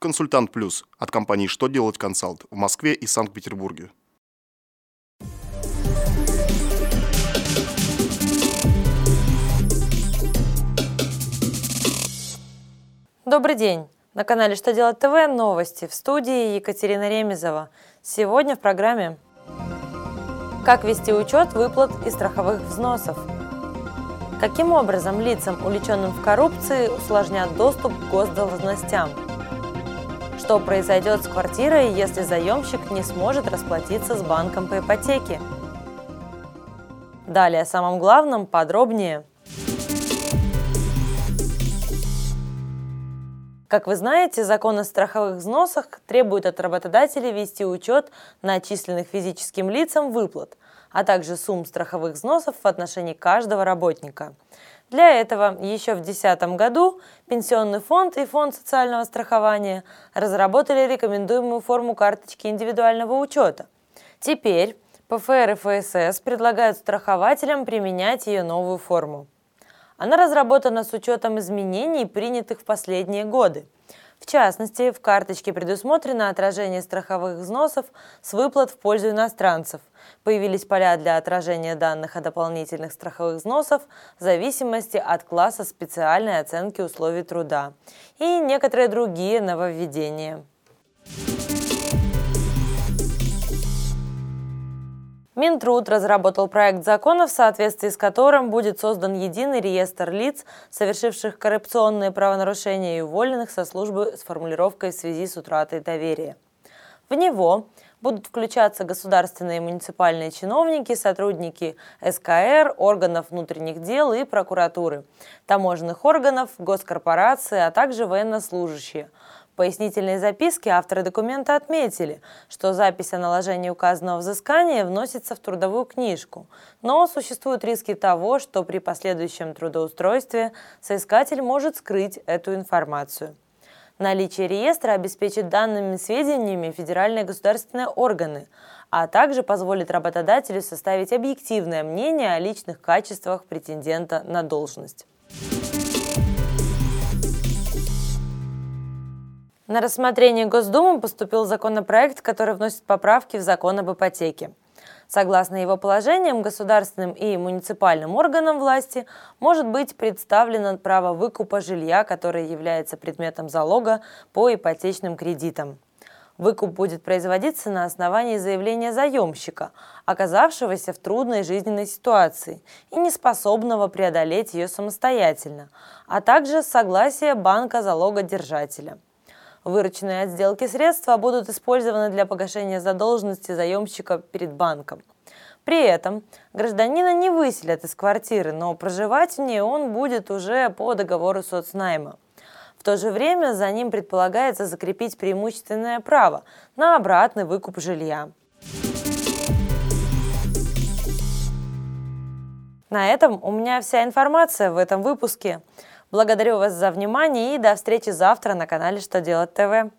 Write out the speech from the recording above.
Консультант Плюс от компании «Что делать консалт» в Москве и Санкт-Петербурге. Добрый день! На канале «Что делать ТВ» новости в студии Екатерина Ремезова. Сегодня в программе Как вести учет выплат и страховых взносов? Каким образом лицам, увлеченным в коррупции, усложнят доступ к госдолжностям? Что произойдет с квартирой, если заемщик не сможет расплатиться с банком по ипотеке? Далее о самом главном подробнее – Как вы знаете, закон о страховых взносах требует от работодателей вести учет начисленных физическим лицам выплат, а также сумм страховых взносов в отношении каждого работника. Для этого еще в 2010 году Пенсионный фонд и Фонд социального страхования разработали рекомендуемую форму карточки индивидуального учета. Теперь ПФР и ФСС предлагают страхователям применять ее новую форму. Она разработана с учетом изменений, принятых в последние годы. В частности, в карточке предусмотрено отражение страховых взносов с выплат в пользу иностранцев. Появились поля для отражения данных о дополнительных страховых взносов в зависимости от класса специальной оценки условий труда и некоторые другие нововведения. Минтруд разработал проект закона, в соответствии с которым будет создан единый реестр лиц, совершивших коррупционные правонарушения и уволенных со службы с формулировкой в связи с утратой доверия. В него будут включаться государственные и муниципальные чиновники, сотрудники СКР, органов внутренних дел и прокуратуры, таможенных органов, госкорпорации, а также военнослужащие – пояснительной записке авторы документа отметили, что запись о наложении указанного взыскания вносится в трудовую книжку, но существуют риски того, что при последующем трудоустройстве соискатель может скрыть эту информацию. Наличие реестра обеспечит данными сведениями федеральные государственные органы, а также позволит работодателю составить объективное мнение о личных качествах претендента на должность. На рассмотрение Госдумы поступил законопроект, который вносит поправки в закон об ипотеке. Согласно его положениям, государственным и муниципальным органам власти может быть представлено право выкупа жилья, которое является предметом залога по ипотечным кредитам. Выкуп будет производиться на основании заявления заемщика, оказавшегося в трудной жизненной ситуации и неспособного преодолеть ее самостоятельно, а также согласия банка залогодержателя – Вырученные от сделки средства будут использованы для погашения задолженности заемщика перед банком. При этом гражданина не выселят из квартиры, но проживать в ней он будет уже по договору соцнайма. В то же время за ним предполагается закрепить преимущественное право на обратный выкуп жилья. На этом у меня вся информация в этом выпуске. Благодарю вас за внимание и до встречи завтра на канале «Что делать ТВ».